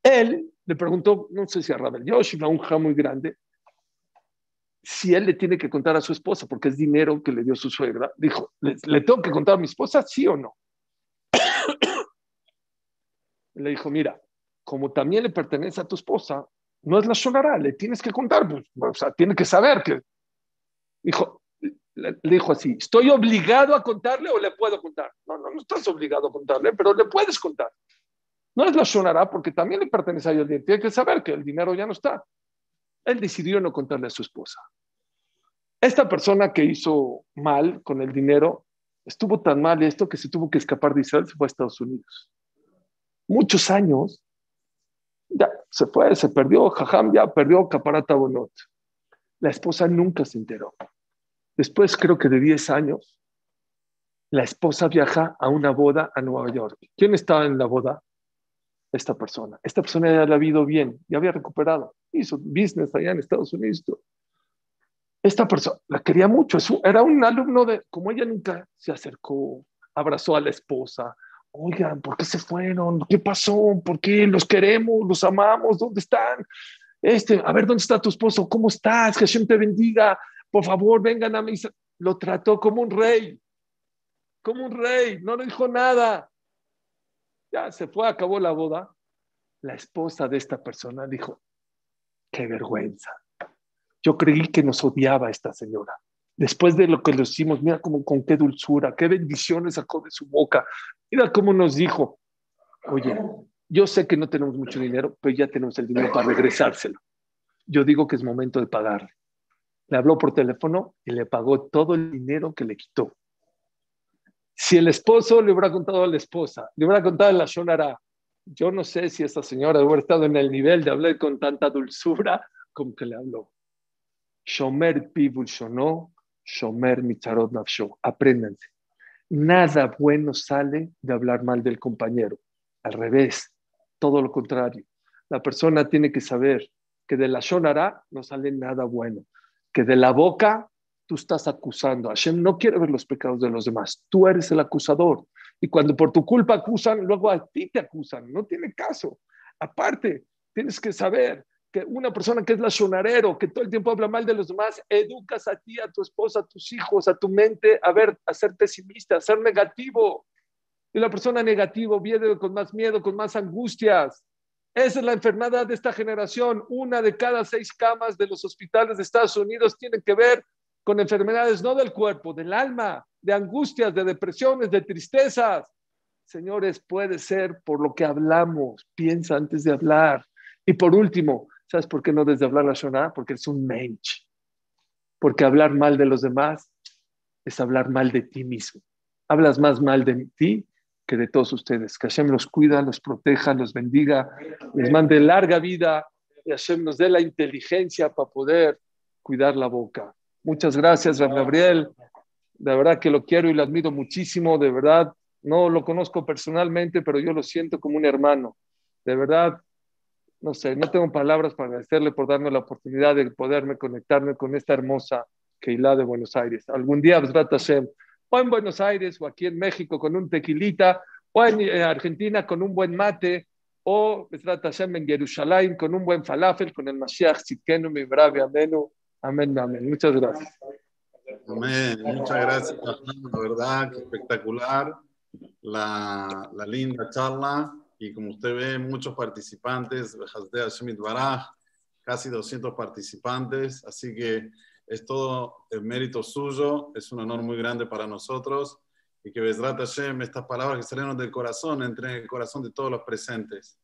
Él le preguntó, no sé si a Rabel Yoshi, un jajam muy grande, si él le tiene que contar a su esposa, porque es dinero que le dio su suegra, dijo, ¿le, tengo que contar a mi esposa, sí o no? le dijo, mira, como también le pertenece a tu esposa, no es la shonara, le tienes que contar, pues, o sea, tiene que saber que... Dijo, le, dijo así, ¿estoy obligado a contarle o le puedo contar? No, no, no estás obligado a contarle, pero le puedes contar. No es la shonara porque también le pertenece a ella, tiene que saber que el dinero ya no está. Él decidió no contarle a su esposa. Esta persona que hizo mal con el dinero estuvo tan mal esto que se tuvo que escapar de Israel, se fue a Estados Unidos. Muchos años, ya se fue, se perdió, Jajam ya perdió Caparata Bonot. La esposa nunca se enteró. Después, creo que de 10 años, la esposa viaja a una boda a Nueva York. ¿Quién estaba en la boda? Esta persona. Esta persona ya la había ido bien, ya había recuperado. Hizo business allá en Estados Unidos. Esta persona la quería mucho. Era un alumno de, como ella nunca se acercó, abrazó a la esposa. Oigan, ¿por qué se fueron? ¿Qué pasó? ¿Por qué los queremos? ¿Los amamos? ¿Dónde están? Este, a ver, ¿dónde está tu esposo? ¿Cómo estás? Que Hashem te bendiga. Por favor, vengan a misa. Lo trató como un rey como un rey, no le dijo nada. Se fue, acabó la boda. La esposa de esta persona dijo, qué vergüenza. Yo creí que nos odiaba esta señora. Después de lo que le hicimos, mira cómo, con qué dulzura, qué bendiciones sacó de su boca. Mira cómo nos dijo, oye, yo sé que no tenemos mucho dinero, pero ya tenemos el dinero para regresárselo. Yo digo que es momento de pagar. Le habló por teléfono y le pagó todo el dinero que le quitó. Si el esposo le hubiera contado a la esposa, le hubiera contado a la Shonara, yo no sé si esta señora hubiera estado en el nivel de hablar con tanta dulzura como que le habló. Shomer pibul shono, shomer micharot nafsho. Apréndanse. Nada bueno sale de hablar mal del compañero. Al revés, todo lo contrario. La persona tiene que saber que de la Shonara no sale nada bueno, que de la boca tú estás acusando. Hashem no quiere ver los pecados de los demás. Tú eres el acusador. Y cuando por tu culpa acusan, luego a ti te acusan. No tiene caso. Aparte, tienes que saber que una persona que es la sonarero, que todo el tiempo habla mal de los demás, educas a ti, a tu esposa, a tus hijos, a tu mente a ver, a ser pesimista, a ser negativo. Y la persona negativa viene con más miedo, con más angustias. Esa es la enfermedad de esta generación. Una de cada seis camas de los hospitales de Estados Unidos tienen que ver con enfermedades no del cuerpo, del alma, de angustias, de depresiones, de tristezas. Señores, puede ser por lo que hablamos. Piensa antes de hablar. Y por último, ¿sabes por qué no desde hablar la Shonah? Porque es un mensch. Porque hablar mal de los demás es hablar mal de ti mismo. Hablas más mal de ti que de todos ustedes. Que Hashem los cuida, los proteja, los bendiga, les mande larga vida y Hashem nos dé la inteligencia para poder cuidar la boca. Muchas gracias, Gabriel. De verdad que lo quiero y lo admiro muchísimo. De verdad, no lo conozco personalmente, pero yo lo siento como un hermano. De verdad, no sé, no tengo palabras para agradecerle por darme la oportunidad de poderme conectarme con esta hermosa Keilah de Buenos Aires. Algún día, Hashem, o en Buenos Aires, o aquí en México con un tequilita, o en eh, Argentina con un buen mate, o Hashem en Jerusalén con un buen falafel, con el Mashiach Sitkenu, mi brave ameno. Amén, amén. Muchas gracias. Amén. Muchas gracias, la verdad, que espectacular la, la, linda charla. Y como usted ve, muchos participantes, casi 200 participantes. Así que es todo el mérito suyo. Es un honor muy grande para nosotros. Y que Besrat Hashem, estas palabras que salieron del corazón, entren en el corazón de todos los presentes.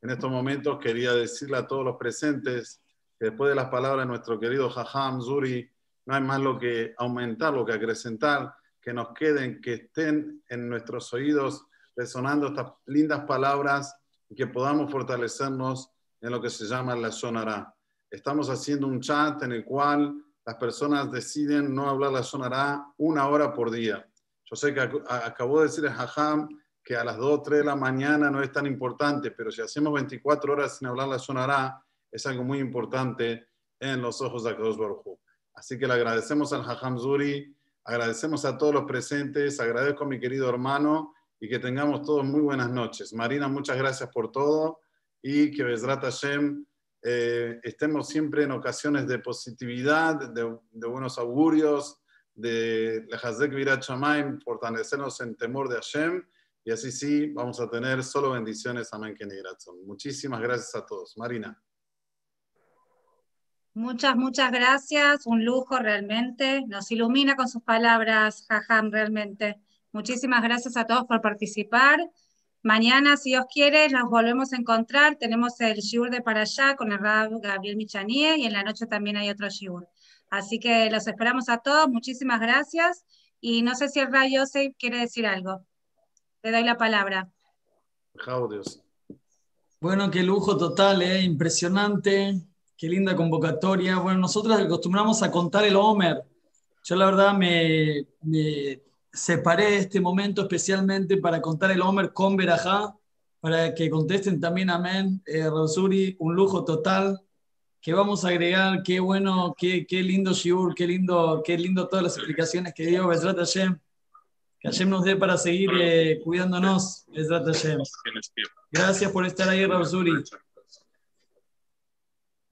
En estos momentos quería decirle a todos los presentes después de las palabras de nuestro querido Jajam Zuri, no hay más lo que aumentar, lo que acrecentar, que nos queden, que estén en nuestros oídos resonando estas lindas palabras y que podamos fortalecernos en lo que se llama la sonará. Estamos haciendo un chat en el cual las personas deciden no hablar la sonará una hora por día. Yo sé que acabó de decir el Jajam que a las 2, 3 de la mañana no es tan importante, pero si hacemos 24 horas sin hablar la sonará, es algo muy importante en los ojos de Akadosh Baruj Así que le agradecemos al Hajam Zuri, agradecemos a todos los presentes, agradezco a mi querido hermano y que tengamos todos muy buenas noches. Marina, muchas gracias por todo y que Bezrat Hashem eh, estemos siempre en ocasiones de positividad, de, buenos augurios, de Hazek Virat Shamaim, fortalecernos en temor de Hashem y así sí vamos a tener solo bendiciones. Amén. Muchísimas gracias a todos. Marina. Muchas, muchas gracias. Un lujo realmente. Nos ilumina con sus palabras, Jajam, realmente. Muchísimas gracias a todos por participar. Mañana, si Dios quiere, nos volvemos a encontrar. Tenemos el shiur de para allá con el Rab Gabriel Michanie y en la noche también hay otro shiur. Así que los esperamos a todos, muchísimas gracias. Y no sé si el Ray Yosef quiere decir algo. Le doy la palabra. Bueno, qué lujo total, ¿eh? impresionante, qué linda convocatoria. Bueno, nosotros acostumbramos a contar el Homer. Yo la verdad me, separé este momento especialmente para contar el Homer con Berajá, para que contesten también amén. Eh, Rosuri, un lujo total. Que vamos a agregar, qué bueno, qué, qué lindo Shiur, qué lindo, qué lindo todas las explicaciones que dio Besrat Hashem. Que Hashem nos dé para seguir eh, cuidándonos, Besrat Hashem. Gracias por estar ahí, Rosuri.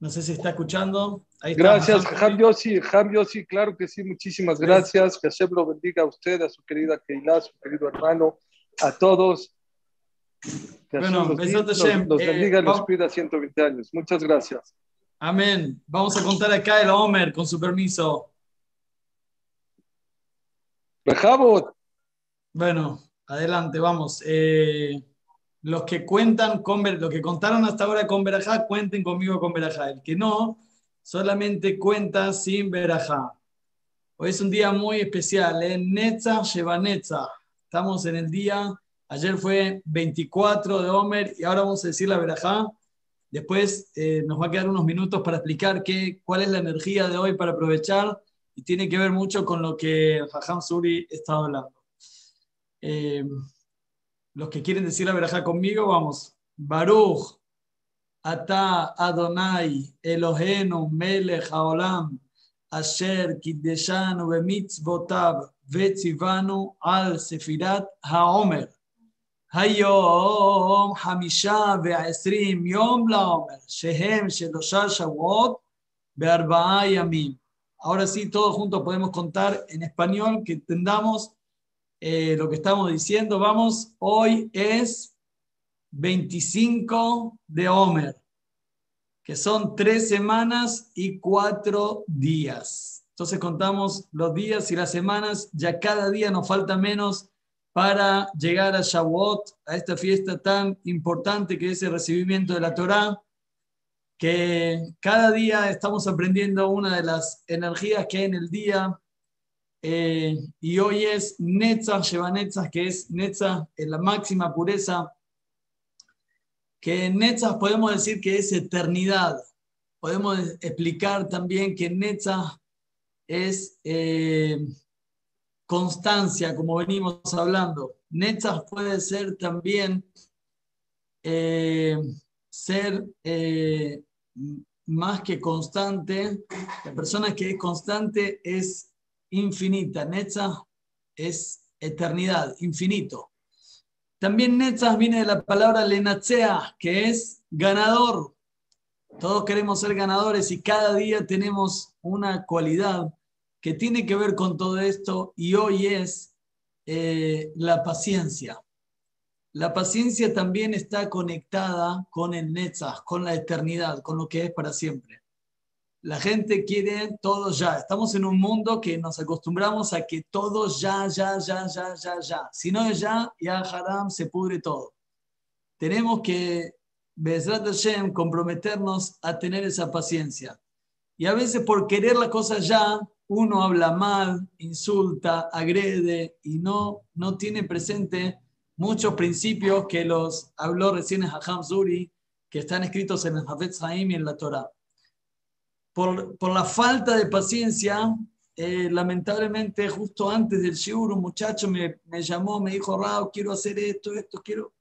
No sé si está escuchando. gracias, Ham Yossi, Ham Yossi, claro que sí, muchísimas gracias. Que Hashem lo bendiga a usted, a su querida Keilah, a su querido hermano, a todos. Que bueno, los, los, eh, bendiga y los cuida 120 años. Muchas gracias. Amén. Vamos a contar acá el Homer, con su permiso. Bejabot. Bueno, adelante, vamos. Eh, los que cuentan con lo que contaron hasta ahora con Berajá, cuenten conmigo con Berajá. El que no, solamente cuenta sin Berajá. Hoy es un día muy especial, ¿eh? Netza lleva Netza. Estamos en el día, ayer fue 24 de Homer y ahora vamos a decir la Berajá. Después eh, nos va a quedar unos minutos para explicar qué, cuál es la energía de hoy para aprovechar y tiene que ver mucho con lo que Jajam Suri está hablando. Eh, los que quieren decir la verajá conmigo, vamos. Baruch, Ata Adonai, Elohenu, Melech Haolam, Asher Kiddeshanu Bemitzvotav, Vetzivanu al Sefirat Haomer. היום חמישה ועשרים יום לעומר, שהם שלושה שבועות בארבעה ימים. Ahora sí, todos juntos podemos contar en español que entendamos eh, lo que estamos diciendo. Vamos, hoy es 25 de Homer, que son tres semanas y cuatro días. Entonces contamos los días y las semanas, ya cada día nos falta menos para llegar a Shavuot, a esta fiesta tan importante que es el recibimiento de la Torá, que cada día estamos aprendiendo una de las energías que hay en el día, eh, y hoy es Netzach lleva que es Netzach en la máxima pureza, que podemos decir que es eternidad. Podemos explicar también que Netzach es eh, constancia, como venimos hablando. Netzach puede ser también eh, ser más que constante. La persona que es constante es infinita. Netza es eternidad, infinito. También Netzah viene de la palabra lenatzea, que es ganador. Todos queremos ser ganadores y cada día tenemos una cualidad que tiene que ver con todo esto y hoy es eh, la paciencia. La paciencia también está conectada con el Netzah, con la eternidad, con lo que es para siempre. La gente quiere todo ya. Estamos en un mundo que nos acostumbramos a que todo ya, ya, ya, ya, ya, ya. Si no es ya, ya haram se pudre todo. Tenemos que, Bezrat Hashem, comprometernos a tener esa paciencia. Y a veces por querer la cosa ya, uno habla mal, insulta, agrede y no, no tiene presente muchos principios que los habló recién Hajam Zuri, que están escritos en el Hafetz Haim y en la Torah por, la falta de paciencia, eh, lamentablemente justo antes del shiur, un muchacho me, llamó, me dijo, Rao, quiero hacer esto, esto, quiero...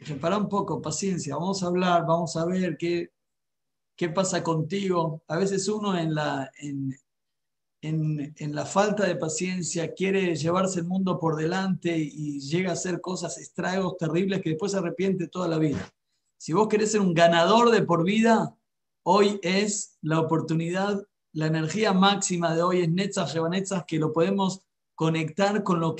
Dije, para un poco, paciencia, vamos a hablar, vamos a ver qué, qué pasa contigo. A veces uno en la, en, en, la falta de paciencia quiere llevarse el mundo por delante y llega a hacer cosas, estragos terribles que después se arrepiente toda la vida. Si vos querés ser un ganador de por vida, Hoy es la oportunidad, la energía máxima de hoy es Netzach Netzach, que lo podemos conectar con lo que